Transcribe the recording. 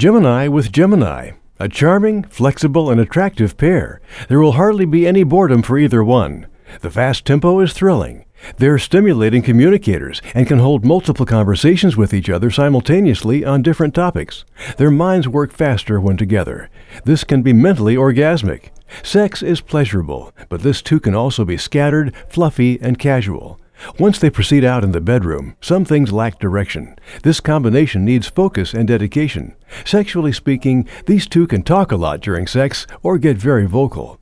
Gemini with Gemini. A charming, flexible, and attractive pair. There will hardly be any boredom for either one. The fast tempo is thrilling. They're stimulating communicators and can hold multiple conversations with each other simultaneously on different topics. Their minds work faster when together. This can be mentally orgasmic. Sex is pleasurable, but this too can also be scattered, fluffy, and casual. Once they proceed out in the bedroom, some things lack direction. This combination needs focus and dedication. Sexually speaking, these two can talk a lot during sex or get very vocal.